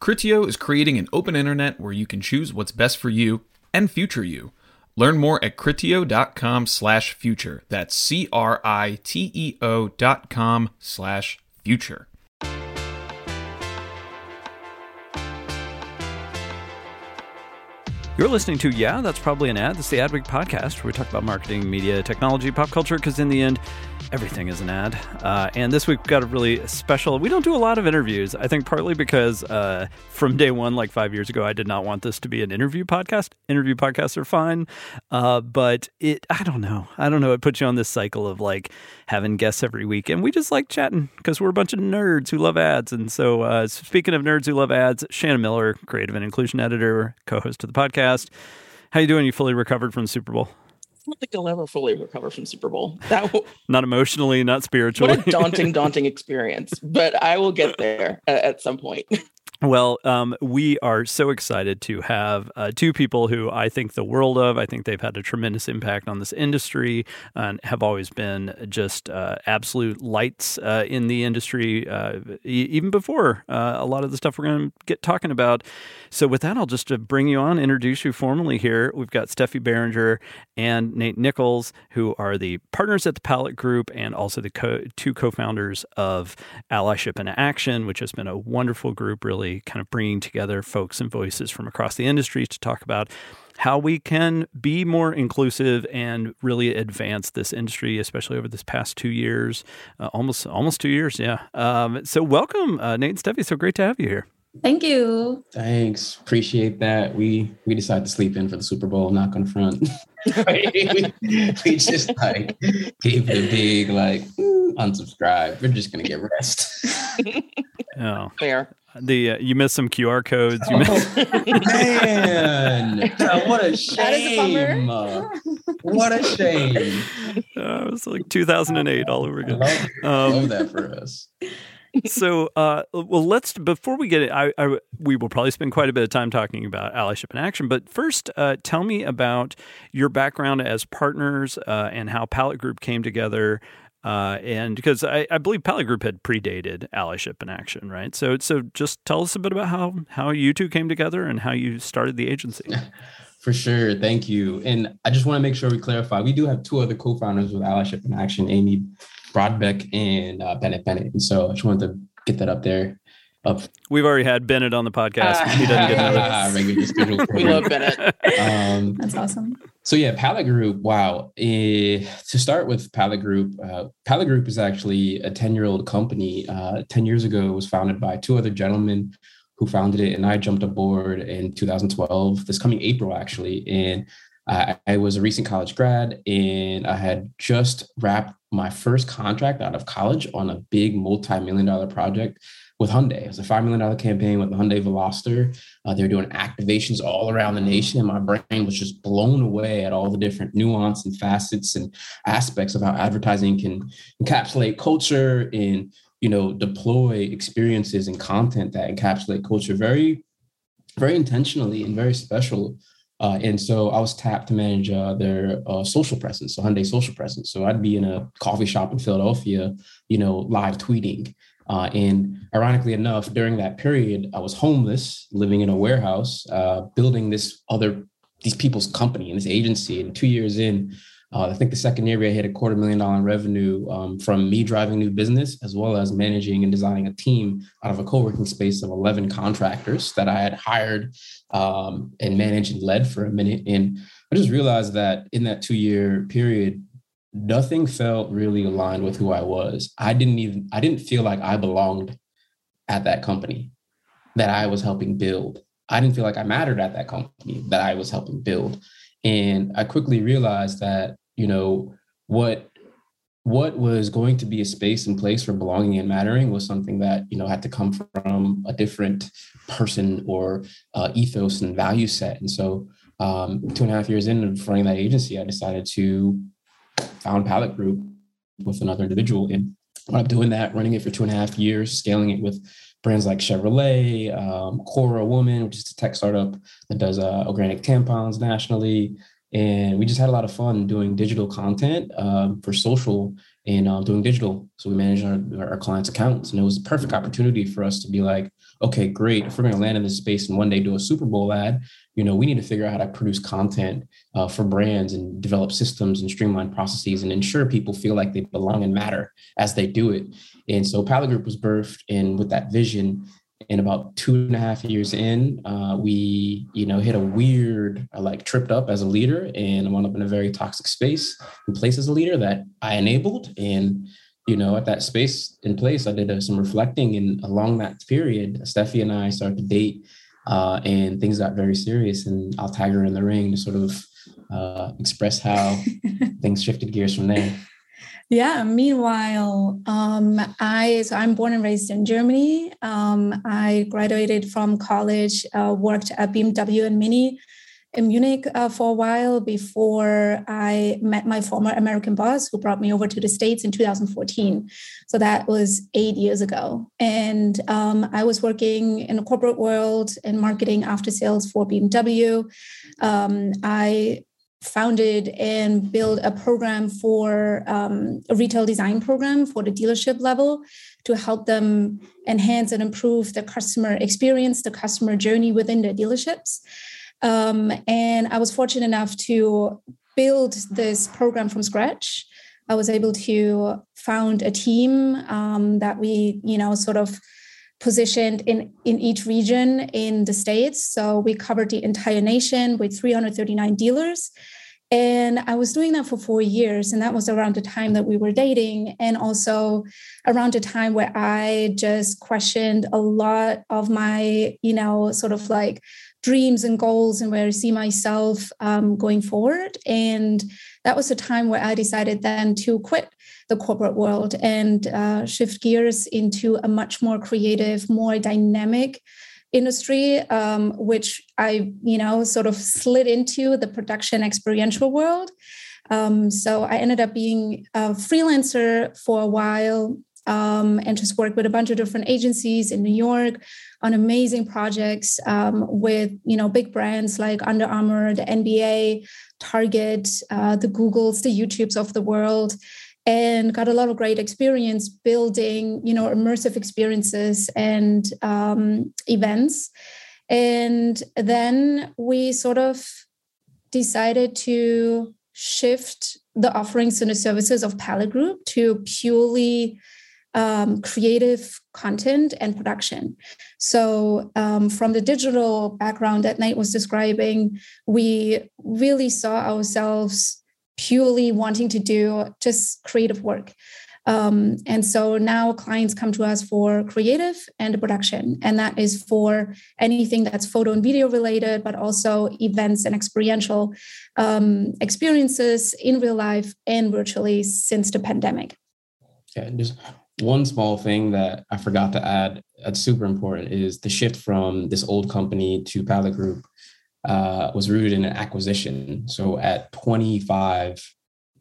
Criteo is creating an open internet where you can choose what's best for you and future you. Learn more at criteo.com slash future. That's C-R-I-T-E-O dot com slash future. You're listening to Yeah, That's Probably an Ad. This is the Adweek podcast where we talk about marketing, media, technology, pop culture, because in the end, everything is an ad. Uh, and this week we've got a really special. We don't do a lot of interviews. I think partly because uh, from day one, like five years ago, I did not want this to be an interview podcast. Interview podcasts are fine, uh, but it. I don't know. I don't know. It puts you on this cycle of like having guests every week, and we just like chatting because we're a bunch of nerds who love ads. And so, uh, speaking of nerds who love ads, Shannon Miller, creative and inclusion editor, co-host of the podcast. How you doing? You fully recovered from the Super Bowl? Don't think I'll ever fully recover from Super Bowl. That w- not emotionally, not spiritually. What a daunting, daunting experience. But I will get there at, at some point. Well, um, we are so excited to have uh, two people who I think the world of. I think they've had a tremendous impact on this industry and have always been just uh, absolute lights uh, in the industry, uh, e- even before uh, a lot of the stuff we're going to get talking about. So, with that, I'll just uh, bring you on, introduce you formally here. We've got Steffi Beringer and Nate Nichols, who are the partners at the Palette Group and also the co- two co founders of Allyship in Action, which has been a wonderful group, really really kind of bringing together folks and voices from across the industry to talk about how we can be more inclusive and really advance this industry, especially over this past two years, uh, almost almost two years, yeah. Um, so welcome, uh, Nate and Steffi. So great to have you here. Thank you. Thanks. Appreciate that. We we decided to sleep in for the Super Bowl, not confront. we, we, just like gave it a big like unsubscribe. We're just gonna get rest. oh, fair. The uh, you missed some QR codes. You missed- oh, man, what a shame! A what a shame! Uh, it was like 2008 all over again. Love, um, love that for us so, uh, well, let's before we get it, I, I, we will probably spend quite a bit of time talking about allyship in action. But first, uh, tell me about your background as partners uh, and how Palette Group came together. Uh, and because I, I, believe Palette Group had predated allyship in action, right? So, so just tell us a bit about how how you two came together and how you started the agency. For sure. Thank you. And I just want to make sure we clarify. We do have two other co-founders with Allyship in Action, Amy Brodbeck and uh, Bennett Bennett. And so I just wanted to get that up there. Up. We've already had Bennett on the podcast. he doesn't get we love Bennett. Um, That's awesome. So yeah, Palette Group. Wow. Uh, to start with Palette Group, uh, Palette Group is actually a 10 year old company. Uh, 10 years ago, it was founded by two other gentlemen who founded it. And I jumped aboard in 2012, this coming April, actually. And I, I was a recent college grad and I had just wrapped my first contract out of college on a big multi-million dollar project with Hyundai. It was a $5 million campaign with the Hyundai Veloster. Uh, they were doing activations all around the nation, and my brain was just blown away at all the different nuance and facets and aspects of how advertising can encapsulate culture and you know deploy experiences and content that encapsulate culture very, very intentionally and very special uh, and so I was tapped to manage uh, their uh, social presence, so Hyundai social presence. So I'd be in a coffee shop in Philadelphia, you know, live tweeting. Uh, and ironically enough, during that period, I was homeless, living in a warehouse, uh, building this other these people's company and this agency. And two years in, Uh, I think the second year we hit a quarter million dollar in revenue um, from me driving new business as well as managing and designing a team out of a co-working space of 11 contractors that I had hired um, and managed and led for a minute. And I just realized that in that two year period, nothing felt really aligned with who I was. I didn't even, I didn't feel like I belonged at that company that I was helping build. I didn't feel like I mattered at that company that I was helping build. And I quickly realized that, you know, what what was going to be a space and place for belonging and mattering was something that you know had to come from a different person or uh, ethos and value set. And so um, two and a half years in into running that agency i decided to found palette group with another individual. And i'm doing that running it for two and a half years scaling it with brands like Chevrolet, um, Cora Woman, which is a tech startup that does uh, organic tampons nationally. And we just had a lot of fun doing digital content um, for social and um, doing digital. So we managed our, our clients' accounts. And it was a perfect opportunity for us to be like, okay, great. If we're going to land in this space and one day do a Super Bowl ad, you know, we need to figure out how to produce content uh, for brands and develop systems and streamline processes and ensure people feel like they belong and matter as they do it. And so Palette Group was birthed, and with that vision, and about two and a half years in, uh, we, you know, hit a weird, uh, like tripped up as a leader and wound up in a very toxic space and place as a leader that I enabled. And, you know, at that space in place, I did uh, some reflecting. And along that period, Steffi and I started to date uh, and things got very serious. And I'll tag her in the ring to sort of uh, express how things shifted gears from there. Yeah. Meanwhile, um, I so I'm born and raised in Germany. Um, I graduated from college, uh, worked at BMW and Mini in Munich uh, for a while before I met my former American boss, who brought me over to the States in 2014. So that was eight years ago, and um, I was working in the corporate world in marketing after sales for BMW. Um, I founded and built a program for um, a retail design program for the dealership level to help them enhance and improve the customer experience, the customer journey within the dealerships. Um, and I was fortunate enough to build this program from scratch. I was able to found a team um, that we, you know, sort of positioned in, in each region in the States. So we covered the entire nation with 339 dealers. And I was doing that for four years. And that was around the time that we were dating. And also around the time where I just questioned a lot of my, you know, sort of like dreams and goals and where I see myself um, going forward. And that was a time where I decided then to quit the corporate world and uh, shift gears into a much more creative, more dynamic industry, um, which I, you know, sort of slid into the production experiential world. Um, so I ended up being a freelancer for a while um, and just worked with a bunch of different agencies in New York on amazing projects um, with you know big brands like Under Armour, the NBA, Target, uh, the Googles, the YouTubes of the world and got a lot of great experience building you know immersive experiences and um, events. And then we sort of decided to shift the offerings and the services of palette group to purely um, creative content and production. So, um, from the digital background that Nate was describing, we really saw ourselves purely wanting to do just creative work. Um, and so now clients come to us for creative and production, and that is for anything that's photo and video related, but also events and experiential um, experiences in real life and virtually since the pandemic. Yeah, just one small thing that I forgot to add that's super important is the shift from this old company to Palette Group uh, was rooted in an acquisition. So at 25,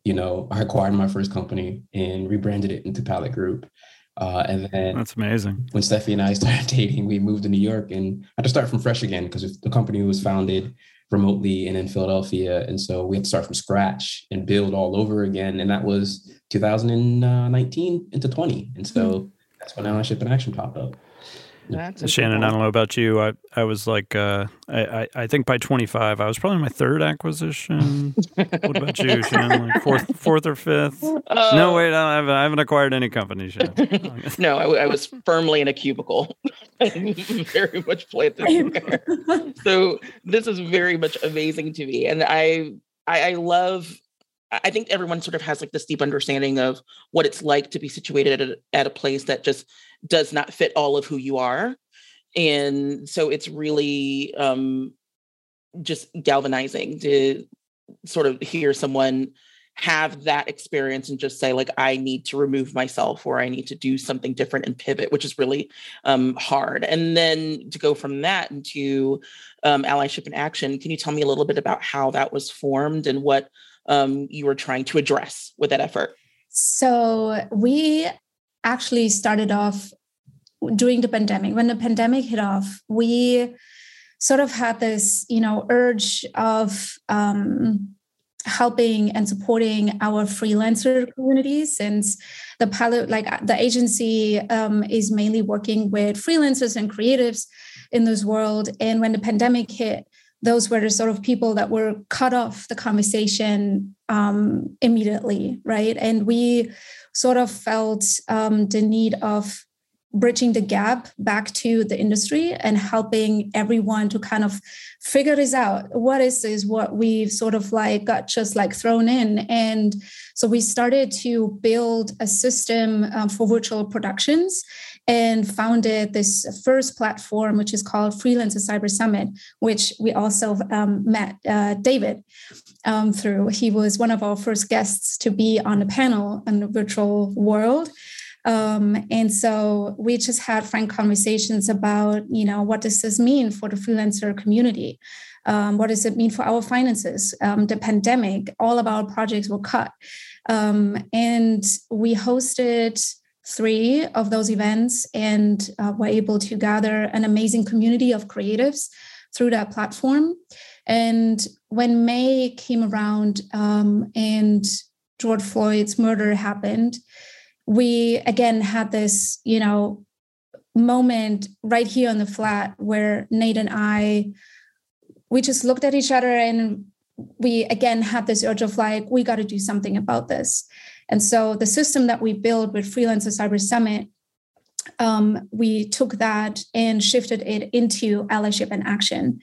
you know, I acquired my first company and rebranded it into Palette Group. Uh, and then that's amazing. When Steffi and I started dating, we moved to New York and I had to start from fresh again because the company was founded remotely and in Philadelphia. And so we had to start from scratch and build all over again. And that was 2019 into 20. And so mm-hmm. that's when Allyship in Action popped up. That's Shannon, I don't know about you. I, I was like, uh, I, I, I think by 25, I was probably my third acquisition. what about you, Shannon? Like fourth, fourth or fifth? Uh, no, wait, I haven't, I haven't acquired any companies yet. no, I, I was firmly in a cubicle. very much planted there. so this is very much amazing to me, and I, I, I love. I think everyone sort of has like this deep understanding of what it's like to be situated at a, at a place that just does not fit all of who you are, and so it's really um, just galvanizing to sort of hear someone have that experience and just say like i need to remove myself or i need to do something different and pivot which is really um, hard. And then to go from that into um, allyship in action can you tell me a little bit about how that was formed and what um, you were trying to address with that effort? So we actually started off during the pandemic. When the pandemic hit off we sort of had this you know urge of um, helping and supporting our freelancer community since the pilot like the agency um, is mainly working with freelancers and creatives in this world. And when the pandemic hit those were the sort of people that were cut off the conversation um, immediately right? And we sort of felt um, the need of bridging the gap back to the industry and helping everyone to kind of figure this out. What is this? What we've sort of like got just like thrown in. And so we started to build a system um, for virtual productions and founded this first platform which is called freelancer cyber summit which we also um, met uh, david um, through. He was one of our first guests to be on the panel in the virtual world um, and so we just had frank conversations about, you know, what does this mean for the freelancer community? Um, what does it mean for our finances? Um, the pandemic, all of our projects were cut. Um, and we hosted three of those events and uh, were able to gather an amazing community of creatives through that platform. And when May came around um, and George Floyd's murder happened, we again had this, you know, moment right here on the flat where Nate and I, we just looked at each other and we again had this urge of like, we got to do something about this. And so the system that we built with Freelancer Cyber Summit, um, we took that and shifted it into allyship and action.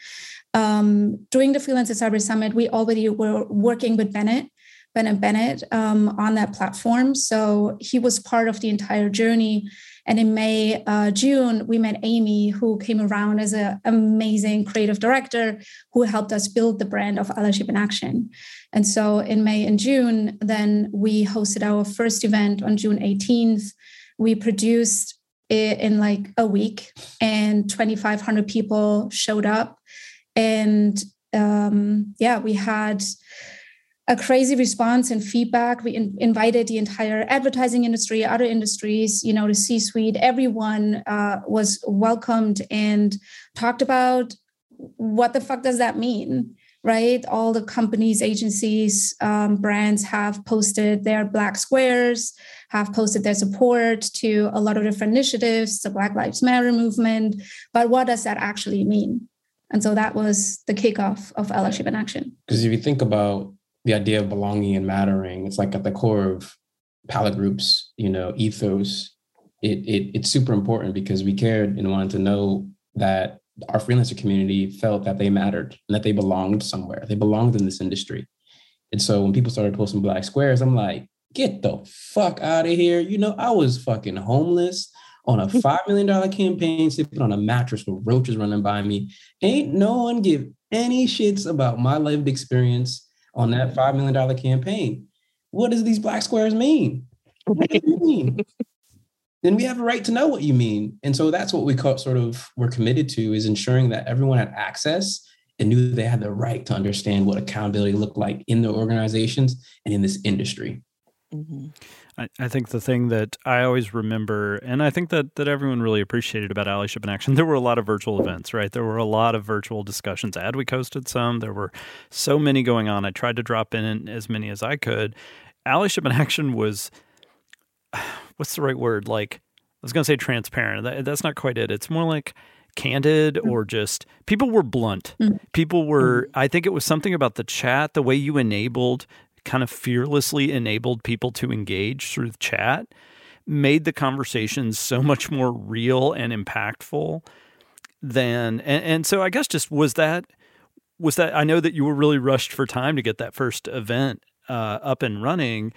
Um, during the Freelancer Cyber Summit, we already were working with Bennett Bennett Bennett um, on that platform. So he was part of the entire journey. And in May, uh, June, we met Amy, who came around as an amazing creative director who helped us build the brand of Allyship in Action. And so in May and June, then we hosted our first event on June 18th. We produced it in like a week, and 2,500 people showed up. And um, yeah, we had a crazy response and feedback. We in, invited the entire advertising industry, other industries, you know, the C suite, everyone uh, was welcomed and talked about what the fuck does that mean, right? All the companies, agencies, um, brands have posted their black squares, have posted their support to a lot of different initiatives, the Black Lives Matter movement. But what does that actually mean? And so that was the kickoff of Allyship in Action. Because if you think about the idea of belonging and mattering. It's like at the core of Palette Group's, you know, ethos. It, it it's super important because we cared and wanted to know that our freelancer community felt that they mattered and that they belonged somewhere. They belonged in this industry. And so when people started posting black squares, I'm like, get the fuck out of here. You know, I was fucking homeless on a $5 million campaign, sleeping on a mattress with roaches running by me. Ain't no one give any shits about my lived experience on that $5 million campaign. What does these black squares mean? What do you mean? then we have a right to know what you mean. And so that's what we call, sort of were committed to is ensuring that everyone had access and knew they had the right to understand what accountability looked like in their organizations and in this industry. Mm-hmm. I, I, think the thing that I always remember, and I think that, that everyone really appreciated about Allyship in Action, there were a lot of virtual events, right? There were a lot of virtual discussions. Adweek hosted some. There were so many going on. I tried to drop in as many as I could. Allyship in Action was, what's the right word? Like I was going to say transparent. That, that's not quite it. It's more like candid mm-hmm. or just people were blunt. Mm-hmm. People were, mm-hmm. I think it was something about the chat, the way you enabled, kind of fearlessly enabled people to engage through chat, made the conversations so much more real and impactful than, and, and so I guess just was that, was that, I know that you were really rushed for time to get that first event uh, up and running,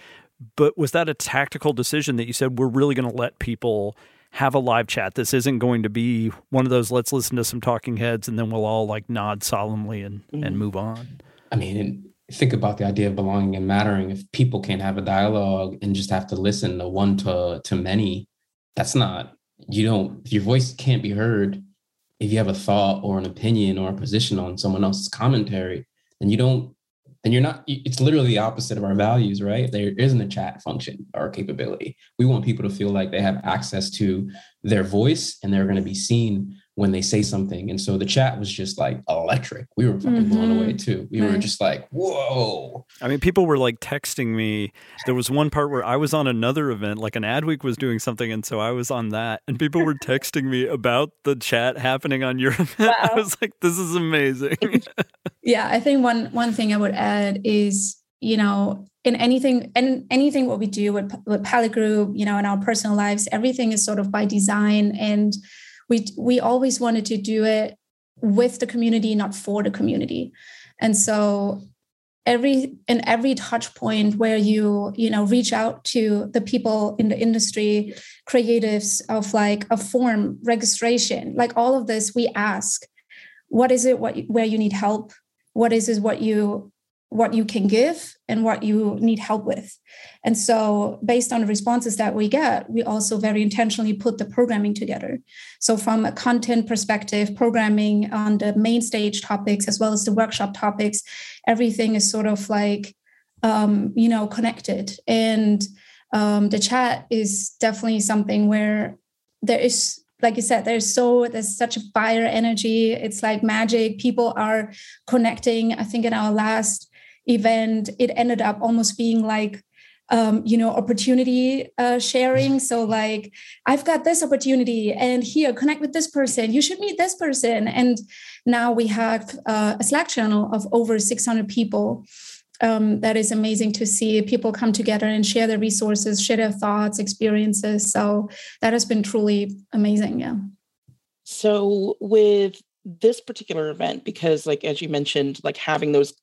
but was that a tactical decision that you said we're really going to let people have a live chat. This isn't going to be one of those let's listen to some talking heads and then we'll all like nod solemnly and mm-hmm. and move on. I mean, think about the idea of belonging and mattering. If people can't have a dialogue and just have to listen to one to to many, that's not you don't if your voice can't be heard. If you have a thought or an opinion or a position on someone else's commentary, then you don't then you're not it's literally the opposite of our values right? There isn't a chat function or capability. We want people to feel like they have access to their voice and they're going to be seen when they say something. And so the chat was just like electric. We were fucking mm-hmm. blown away too. We right. were just like, whoa. I mean, people were like texting me. There was one part where I was on another event, like an Adweek was doing something. And so I was on that. And people were texting me about the chat happening on your event. Wow. I was like, this is amazing. yeah. I think one one thing I would add is, you know, in anything and anything what we do with, with Palette Group, you know, in our personal lives, everything is sort of by design and we we always wanted to do it with the community not for the community. And so every in every touch point where you you know reach out to the people in the industry creatives of like a form registration like all of this we ask what is it what where you need help? What is is what you what you can give and what you need help with. And so, based on the responses that we get, we also very intentionally put the programming together. So, from a content perspective, programming on the main stage topics as well as the workshop topics, everything is sort of like, um, you know, connected. And um, the chat is definitely something where there is like you said there's so there's such a fire energy it's like magic people are connecting i think in our last event, it ended up almost being like um, you know opportunity uh, sharing. So like i've got this opportunity and here connect with this person. You should meet this person. And now we have uh, a slack channel of over 600 people. Um, that is amazing to see. People come together and share their resources share their thoughts experiences. So that has been truly amazing yeah. So with this particular event because like as you mentioned like having those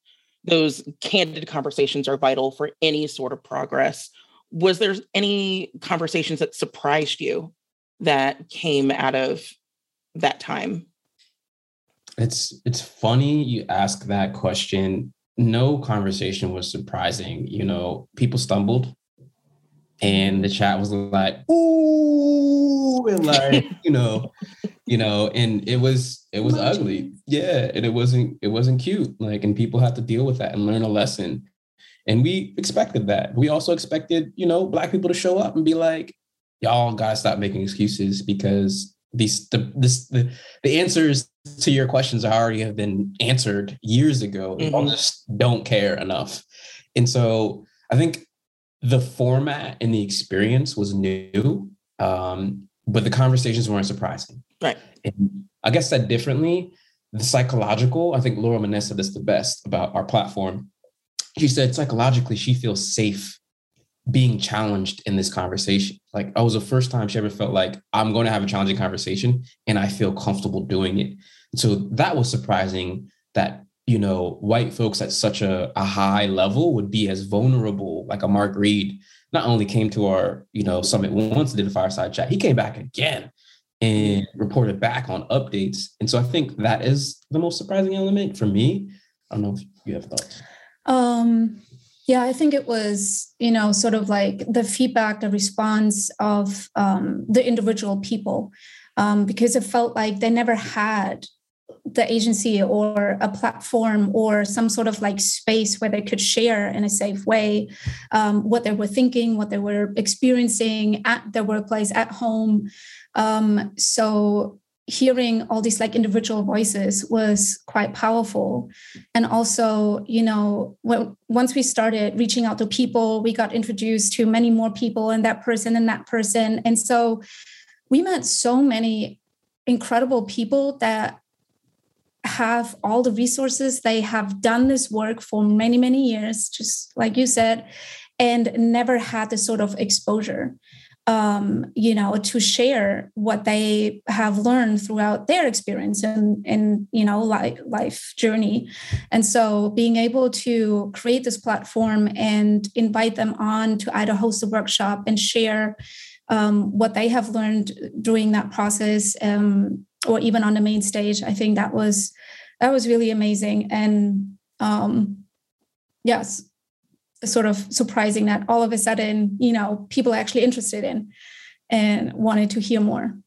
those candid conversations are vital for any sort of progress. Was there any conversations that surprised you that came out of that time? It's it's funny you ask that question. No conversation was surprising. You know, people stumbled and the chat was like, ooh, and like, you know, you know, and it was it was ugly. Yeah. And it wasn't it wasn't cute. Like, and people have to deal with that and learn a lesson. And we expected that. We also expected, you know, black people to show up and be like, y'all gotta stop making excuses because these the this the, the answers to your questions already have been answered years ago. Mm-hmm. Y'all just don't care enough. And so I think the format and the experience was new, um, but the conversations weren't surprising. Right. And I guess said differently, the psychological, I think Laura Manessa said this the best about our platform. She said psychologically, she feels safe being challenged in this conversation. Like, it was the first time she ever felt like I'm going to have a challenging conversation and I feel comfortable doing it. So that was surprising that you know, white folks at such a, a high level would be as vulnerable, like a Mark Read, not only came to our, you know, summit once did a fireside chat, he came back again and reported back on updates. And so I think that is the most surprising element for me. I don't know if you have thoughts. Um, yeah, I think it was, you know, sort of like the feedback, the response of um, the individual people, um, because it felt like they never had the agency or a platform or some sort of like space where they could share in a safe way um, what they were thinking, what they were experiencing at their workplace, at home. Um, so hearing all these like individual voices was quite powerful and also you know when, once we started reaching out to people we got introduced to many more people and that person and that person and so we met so many incredible people that have all the resources. They have done this work for many, many years, just like you said, and never had this sort of exposure um, you know, to share what they have learned throughout their experience and, and you know, life, life journey. And so being able to create this platform and invite them on to either host a workshop and share um, what they have learned during that process um, or even on the main stage, I think that was that was really amazing. And um, yes, sort of surprising that all of a sudden, you know, people are actually interested in and wanted to hear more.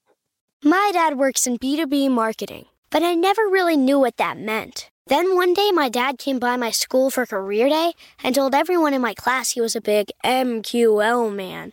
My dad works in B2B marketing, but I never really knew what that meant. Then one day, my dad came by my school for career day and told everyone in my class he was a big MQL man.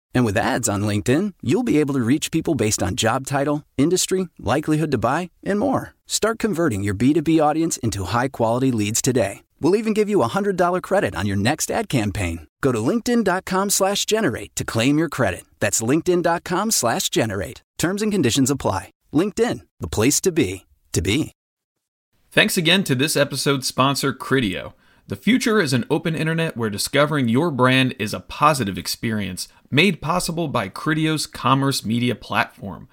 And with ads on LinkedIn, you'll be able to reach people based on job title, industry, likelihood to buy, and more. Start converting your B2B audience into high quality leads today. We'll even give you a $100 credit on your next ad campaign. Go to linkedin.com slash generate to claim your credit. That's linkedin.com slash generate. Terms and conditions apply. LinkedIn, the place to be, to be. Thanks again to this episode's sponsor, Criteo. The future is an open internet where discovering your brand is a positive experience made possible by Criteo's commerce media platform.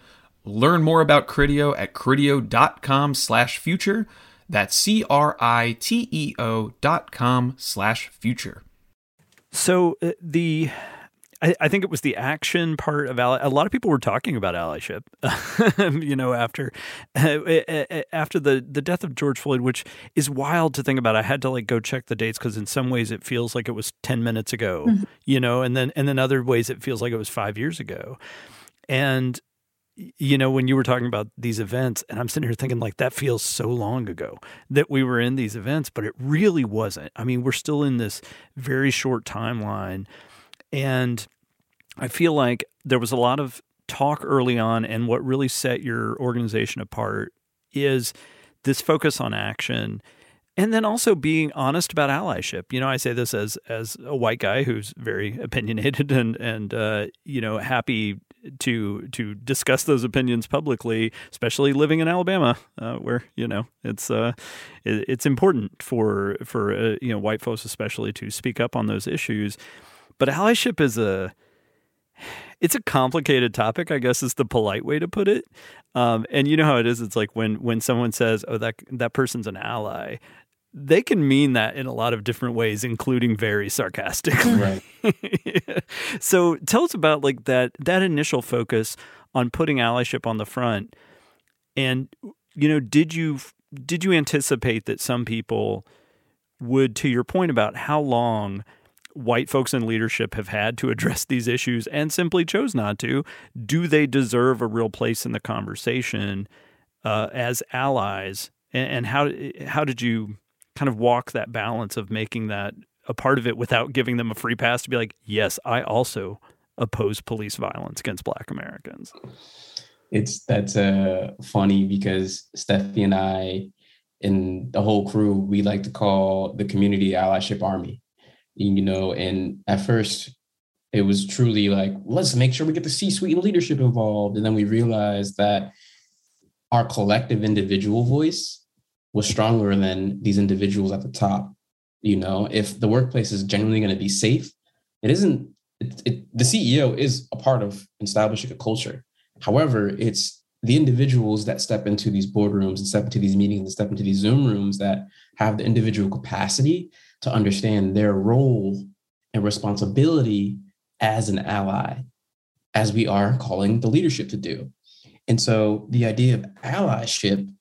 Learn more about Critio at criteo.com slash future. that's C R I T E O dot com slash future. So uh, the I, I, think it was the action part of ally. A lot of people were talking about allyship, you know, after uh, after the the death of George Floyd, which is wild to think about. I had to like go check the dates because in some ways it feels like it was ten minutes ago, mm-hmm. you know, and then and then other ways it feels like it was five years ago, and you know, when you were talking about these events, and I'm sitting here thinking, like, that feels so long ago that we were in these events, but it really wasn't. I mean, we're still in this very short timeline. And I feel like there was a lot of talk early on, and what really set your organization apart is this focus on action and then also being honest about allyship. You know, I say this as as a white guy who's very opinionated and and uh, you know happy to to discuss those opinions publicly, especially living in Alabama, uh, where you know it's uh, it, it's important for for uh, you know white folks especially to speak up on those issues. But allyship is a it's a complicated topic, I guess is the polite way to put it. Um, and you know how it is. It's like when when someone says, "Oh, that that person's an ally," they can mean that in a lot of different ways, including very sarcastically. Right. yeah. So tell us about like that that initial focus on putting allyship on the front, and you know, did you did you anticipate that some people would, to your point about how long white folks in leadership have had to address these issues and simply chose not to, do they deserve a real place in the conversation uh, as allies? And, and how how did you kind of walk that balance of making that a part of it without giving them a free pass to be like, yes, I also oppose police violence against Black Americans. It's that's uh, funny because Steffi and I and the whole crew we like to call the community allyship army. You know, and at first it was truly like let's make sure we get the C-suite and leadership involved, and then we realized that our collective individual voice was stronger than these individuals at the top. You know, if the workplace is genuinely going to be safe, it isn't. It, it, the CEO is a part of establishing a culture. However, it's the individuals that step into these boardrooms and step into these meetings and step into these Zoom rooms that have the individual capacity to understand their role and responsibility as an ally, as we are calling the leadership to do. And so the idea of allyship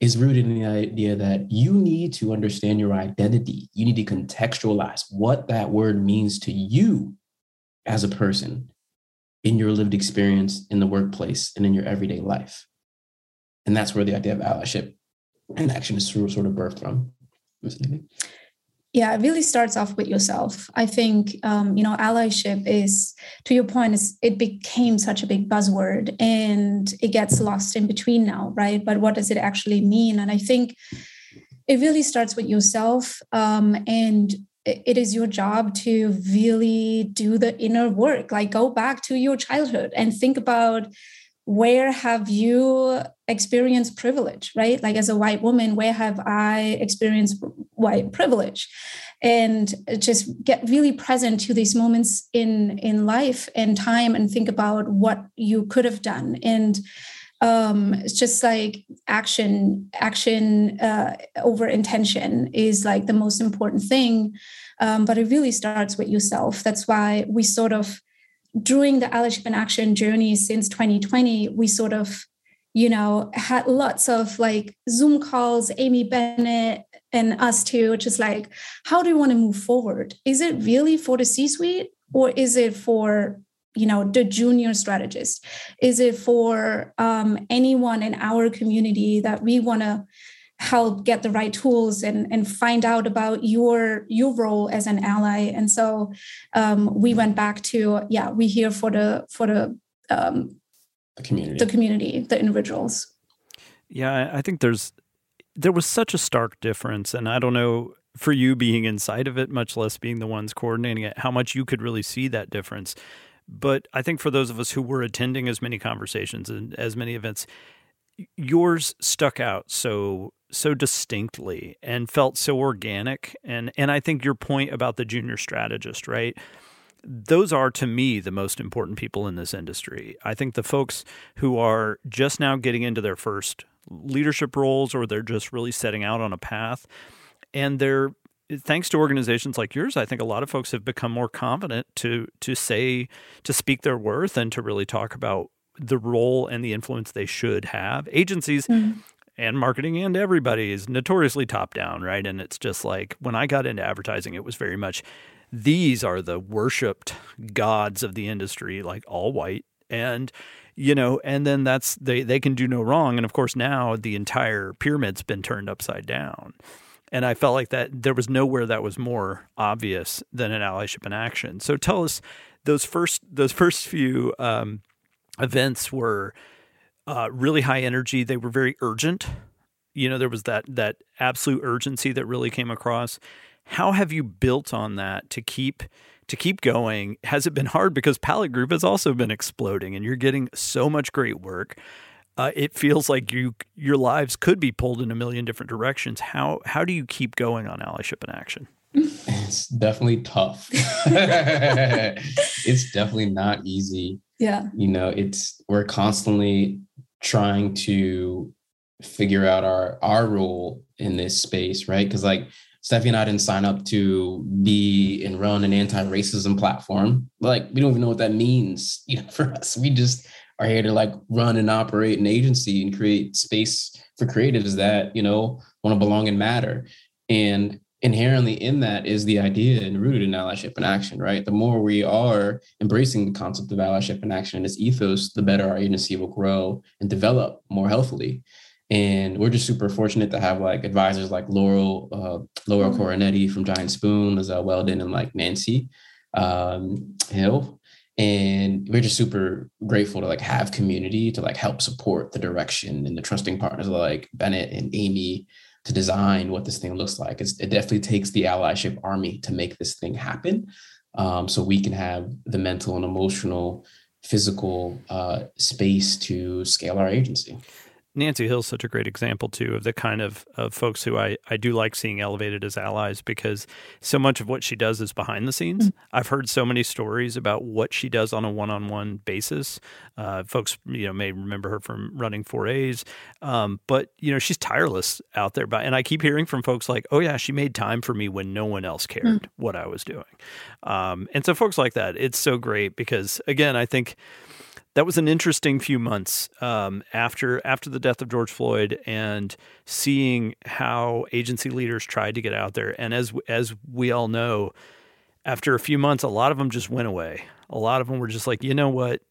is rooted in the idea that you need to understand your identity. You need to contextualize what that word means to you as a person in your lived experience in the workplace and in your everyday life. and that's where the idea of allyship and action is sort of birthed from. Yeah, it really starts off with yourself. I think um, you know allyship is, to your point, is it became such a big buzzword and it gets lost in between now, right? But what does it actually mean? And I think it really starts with yourself, um, and it is your job to really do the inner work. Like go back to your childhood and think about where have you experienced privilege right? Like as a white woman where have i experienced white privilege? And just get really present to these moments in in life and time and think about what you could have done. And um it's just like action action uh, over intention is like the most important thing. Um, but it really starts with yourself. That's why we sort of during the allyship and action journey since 2020, we sort of, you know, had lots of like Zoom calls, Amy Bennett and us too, which is like, how do you want to move forward? Is it really for the C suite or is it for you know the junior strategist is it for um, anyone in our community that we want to help get the right tools and, and find out about your your role as an ally. And so um, we went back to yeah we here for the for the um, the community. the community the individuals. Yeah i think there's there was such a stark difference and i don't know for you being inside of it much less being the ones coordinating it how much you could really see that difference. But i think for those of us who were attending as many conversations and as many events yours stuck out so so distinctly and felt so organic and and I think your point about the junior strategist, right? Those are to me the most important people in this industry. I think the folks who are just now getting into their first leadership roles or they're just really setting out on a path and they're thanks to organizations like yours, I think a lot of folks have become more confident to to say to speak their worth and to really talk about the role and the influence they should have. Agencies mm and marketing and everybody is notoriously top down, right? And it's just like when I got into advertising, it was very much these are the worshiped gods of the industry, like all white. And you know, and then that's they they can do no wrong. And of course now the entire pyramid's been turned upside down. And I felt like that there was nowhere that was more obvious than an allyship in action. So tell us those first those first few um, events were uh, really high energy. They were very urgent. You know, there was that that absolute urgency that really came across. How have you built on that to keep to keep going? Has it been hard because Palette Group has also been exploding, and you're getting so much great work. Uh, it feels like you your lives could be pulled in a million different directions. How how do you keep going on allyship in action? It's definitely tough. it's definitely not easy. Yeah. You know, it's we're constantly trying to figure out our our role in this space, right? Because like Steffi and I didn't sign up to be and run an anti-racism platform. Like we don't even know what that means, you know, for us. We just are here to like run and operate an agency and create space for creatives that, you know, want to belong and matter. And inherently in that is the idea and rooted in allyship and action, right? The more we are embracing the concept of allyship and action and its ethos, the better our agency will grow and develop more healthily. And we're just super fortunate to have like advisors like Laurel, uh, Laurel mm-hmm. Correnti from Giant Spoon, Lizelle Weldon, and like Nancy um, Hill. And we're just super grateful to like have community to like help support the direction and the trusting partners like Bennett and Amy to design what this thing looks like. It's, it definitely takes the allyship army to make this thing happen. Um, so we can have the mental and emotional, physical uh, space to scale our agency. Nancy Hill's such a great example too of the kind of, of folks who I, I do like seeing elevated as allies because so much of what she does is behind the scenes. Mm-hmm. I've heard so many stories about what she does on a one on one basis. Uh, folks, you know, may remember her from running 4As, um, but you know, she's tireless out there. But and I keep hearing from folks like, "Oh yeah, she made time for me when no one else cared mm-hmm. what I was doing." Um, and so, folks like that, it's so great because again, I think that was an interesting few months um, after after the death of George Floyd and seeing how agency leaders tried to get out there. And as as we all know, after a few months, a lot of them just went away. A lot of them were just like, you know what,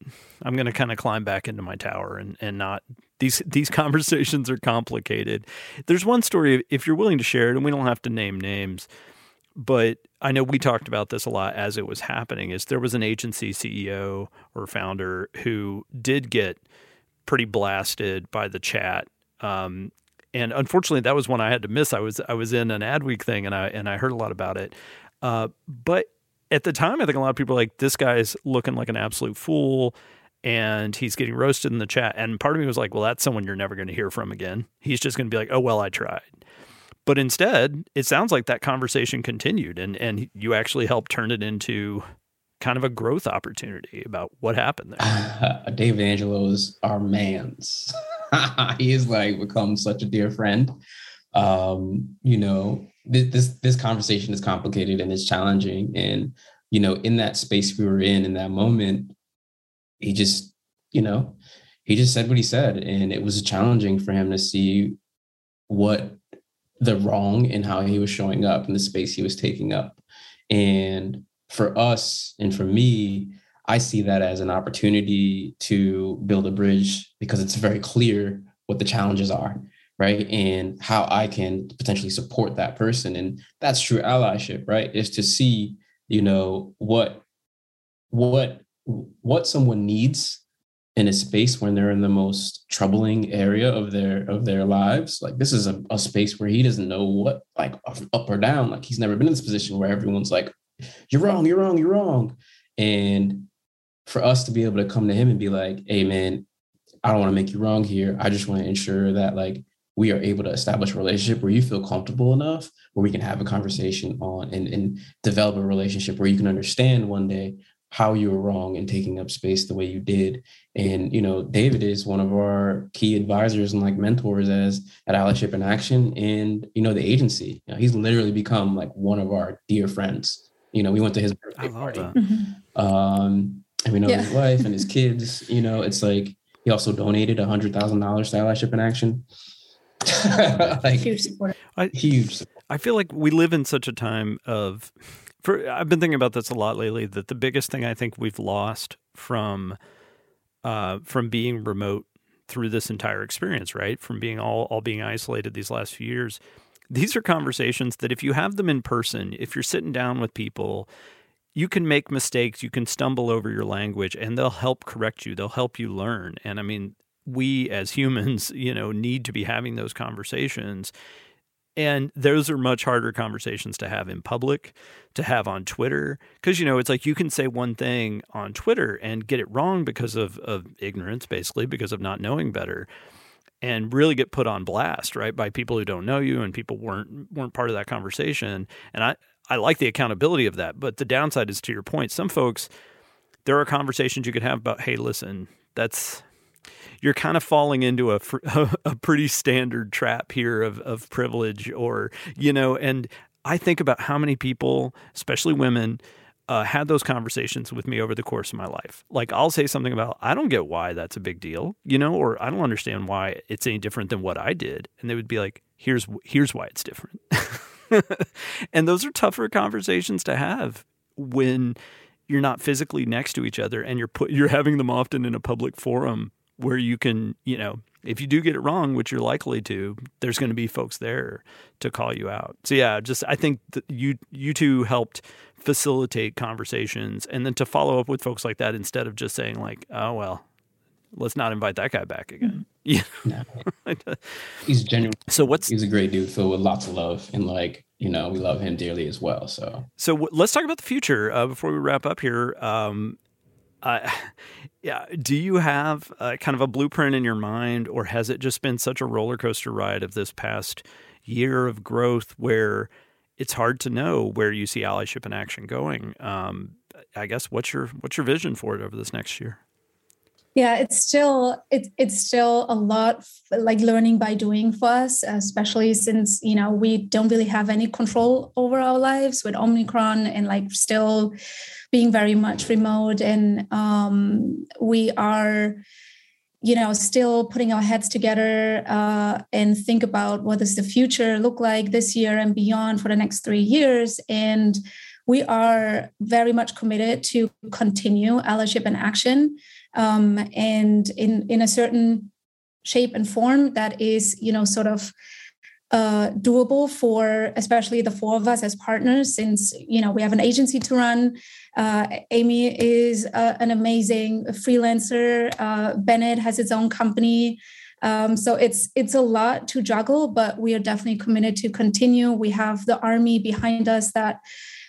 I'm going to kind of climb back into my tower and and not these these conversations are complicated. There's one story if you're willing to share it, and we don't have to name names, but I know we talked about this a lot as it was happening. Is there was an agency CEO or founder who did get pretty blasted by the chat. Um, and unfortunately, that was one I had to miss. I was I was in an Adweek thing, and I and I heard a lot about it. Uh, but at the time, I think a lot of people were like, "This guy's looking like an absolute fool." and he's getting roasted in the chat. And part of me was like, well, that's someone you're never going to hear from again. He's just going to be like, oh, well, I tried. But instead, it sounds like that conversation continued and, and you actually helped turn it into kind of a growth opportunity about what happened there. David Angelo is our man's. he is like become such a dear friend. Um, you know, this, this this conversation is complicated and it's challenging. And, you know, in that space we were in in that moment, he just, you know, he just said what he said. And it was challenging for him to see what the wrong in how he was showing up in the space he was taking up. And for us and for me, I see that as an opportunity to build a bridge because it's very clear what the challenges are, right? And how I can potentially support that person. And that's true allyship, right? Is to see, you know, what what what someone needs in a space when they're in the most troubling area of their of their lives. Like this is a, a space where he doesn't know what like up or down. Like he's never been in this position where everyone's like you're wrong you're wrong you're wrong. And for us to be able to come to him and be like hey man i don't want to make you wrong here. I just want to ensure that like we are able to establish a relationship where you feel comfortable enough where we can have a conversation on and, and develop a relationship where you can understand one day how you were wrong in taking up space the way you did. And you know, David is one of our key advisors and like mentors as at Allyship in Action and you know the agency. You know, he's literally become like one of our dear friends. You know, we went to his birthday party. Mm-hmm. Um, and we know yeah. his wife and his kids. You know, it's like he also donated a hundred thousand dollars to Allyship in Action. like huge support. I, huge. Support. I feel like we live in such a time of for I've been thinking about this a lot lately. That the biggest thing I think we've lost from uh, from being remote through this entire experience, right? From being all all being isolated these last few years. These are conversations that if you have them in person, if you're sitting down with people, you can make mistakes, you can stumble over your language, and they'll help correct you. They'll help you learn. And I mean, we as humans, you know, need to be having those conversations. And those are much harder conversations to have in public, to have on Twitter. Because, you know, it's like you can say one thing on Twitter and get it wrong because of, of ignorance, basically, because of not knowing better, and really get put on blast, right, by people who don't know you and people weren't weren't part of that conversation. And I, I like the accountability of that. But the downside is to your point, some folks, there are conversations you could have about, hey, listen, that's you're kind of falling into a, a pretty standard trap here of, of privilege or, you know, and I think about how many people, especially women, uh, had those conversations with me over the course of my life. Like I'll say something about, I don't get why that's a big deal, you know, or I don't understand why it's any different than what I did. And they would be like, here's, here's why it's different. and those are tougher conversations to have when you're not physically next to each other and you're put, you're having them often in a public forum where you can, you know, if you do get it wrong, which you're likely to, there's going to be folks there to call you out. So yeah, just I think that you you two helped facilitate conversations, and then to follow up with folks like that instead of just saying like, oh well, let's not invite that guy back again. Yeah, he's genuine. So what's he's a great dude, filled with lots of love, and like you know we love him dearly as well. So so w- let's talk about the future uh, before we wrap up here. Um, uh, yeah, do you have uh, kind of a blueprint in your mind, or has it just been such a roller coaster ride of this past year of growth where it's hard to know where you see allyship in action going? Um, I guess what's your what's your vision for it over this next year? Yeah it's still it's it's still a lot like learning by doing for us especially since you know we don't really have any control over our lives with omicron and like still being very much remote. And um, we are you know still putting our heads together uh, and think about what does the future look like this year and beyond for the next three years. And we are very much committed to continue allyship and action um, and in in a certain shape and form that is you know sort of uh, doable for especially the four of us as partners since you know we have an agency to run. Uh, amy is uh, an amazing freelancer. Uh, bennett has his own company. Um, so it's it's a lot to juggle but we are definitely committed to continue. We have the army behind us that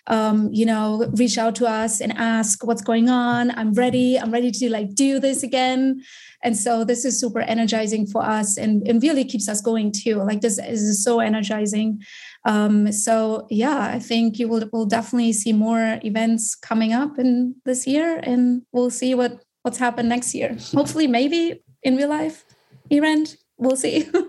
um, you know reach out to us and ask what's going on i'm ready i'm ready to like do this again and so this is super energizing for us and, and really keeps us going too. Like this is so energizing. Um, so yeah, I think you will will definitely see more events coming up in this year and we'll see what what's happened next year. Hopefully maybe in real life event. We'll see.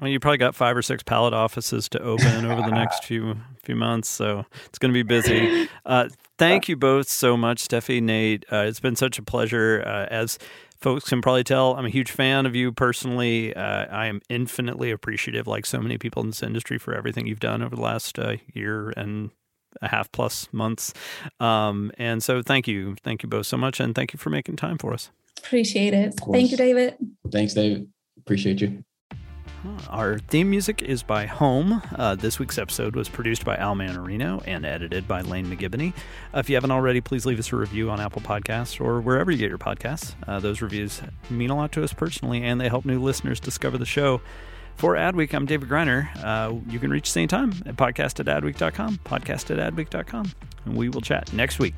Well, you probably got five or six Palette offices to open over the next few few months, so it's going to be busy. Uh, thank you both so much, Steffi, Nate. Uh, it's been such a pleasure. Uh, as folks can probably tell I'm a huge fan of you personally. Uh, I am infinitely appreciative, like so many people in this industry, for everything you've done over the last uh, year and a half plus months. Um, and so, thank you, thank you both so much, and thank you for making time for us. Appreciate it. Thank you, David. Thanks, David. Appreciate you. Our theme music is by Home. Uh, this week's episode was produced by Al Manarino and edited by Lane McGibney. Uh, if you haven't already, please leave us a review on Apple Podcasts or wherever you get your podcasts. Uh, those reviews mean a lot to us personally, and they help new listeners discover the show. For Adweek, I'm David Griner. Uh, you can reach us anytime at podcast at adweek.com, podcast at adweek.com, and we will chat next week.